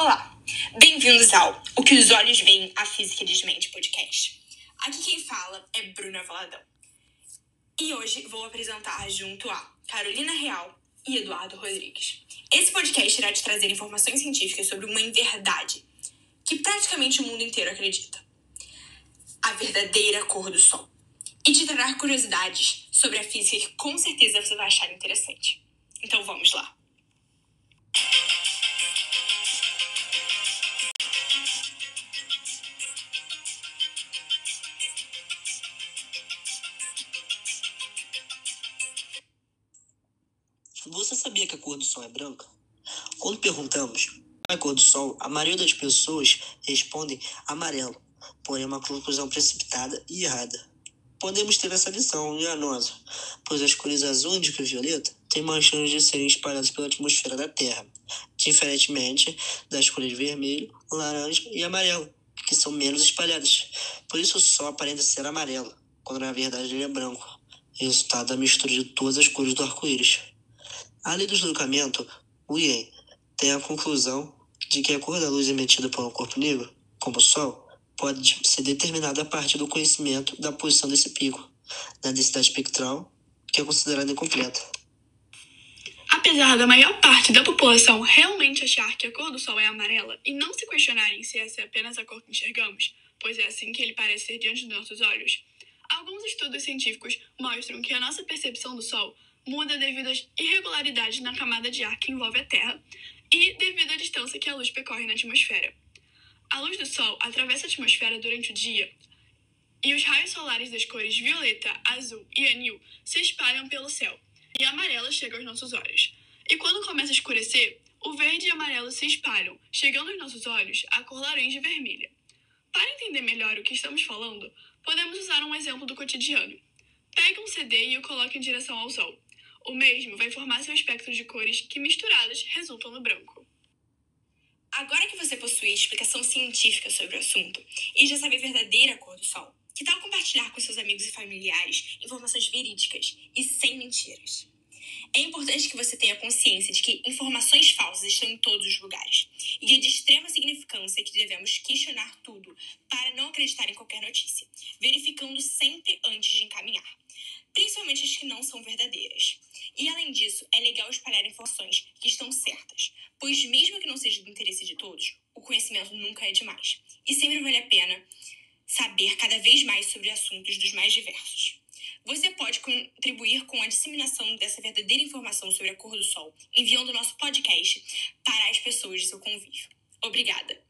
Olá, bem-vindos ao O que os olhos veem, a física desmente podcast. Aqui quem fala é Bruna Valadão. E hoje vou apresentar junto a Carolina Real e Eduardo Rodrigues. Esse podcast irá te trazer informações científicas sobre uma verdade que praticamente o mundo inteiro acredita. A verdadeira cor do Sol. E te trará curiosidades sobre a física que com certeza você vai achar interessante. Então vamos lá. Você sabia que a cor do Sol é branca? Quando perguntamos é a cor do Sol, a maioria das pessoas respondem amarelo, porém é uma conclusão precipitada e errada. Podemos ter essa visão enganosa, pois as cores azul, e violeta têm mais de serem espalhadas pela atmosfera da Terra, diferentemente das cores vermelho, laranja e amarelo, que são menos espalhadas. Por isso o Sol aparenta ser amarelo, quando na verdade ele é branco, resultado da mistura de todas as cores do arco-íris. A lei do deslocamento, o Yen, tem a conclusão de que a cor da luz emitida por um corpo negro, como o Sol, pode ser determinada a partir do conhecimento da posição desse pico, da densidade espectral, que é considerada incompleta. Apesar da maior parte da população realmente achar que a cor do Sol é amarela e não se questionarem se essa é apenas a cor que enxergamos, pois é assim que ele parece ser diante dos nossos olhos, alguns estudos científicos mostram que a nossa percepção do Sol muda devido às irregularidades na camada de ar que envolve a Terra e devido à distância que a luz percorre na atmosfera. A luz do Sol atravessa a atmosfera durante o dia e os raios solares das cores violeta, azul e anil se espalham pelo céu e amarelo chega aos nossos olhos. E quando começa a escurecer, o verde e amarelo se espalham, chegando aos nossos olhos a cor laranja e vermelha. Para entender melhor o que estamos falando, podemos usar um exemplo do cotidiano. Pegue um CD e o coloque em direção ao Sol. O mesmo vai formar seu espectro de cores que misturadas resultam no branco. Agora que você possui explicação científica sobre o assunto e já sabe a verdadeira cor do Sol, que tal compartilhar com seus amigos e familiares informações verídicas e sem mentiras? É importante que você tenha consciência de que informações falsas estão em todos os lugares e é de extrema significância que devemos questionar tudo para não acreditar em qualquer notícia, verificando sempre antes de encaminhar principalmente as que não são verdadeiras. E além disso, é legal espalhar informações que estão certas, pois mesmo que não seja do interesse de todos, o conhecimento nunca é demais. E sempre vale a pena saber cada vez mais sobre assuntos dos mais diversos. Você pode contribuir com a disseminação dessa verdadeira informação sobre a cor do sol, enviando o nosso podcast para as pessoas de seu convívio. Obrigada!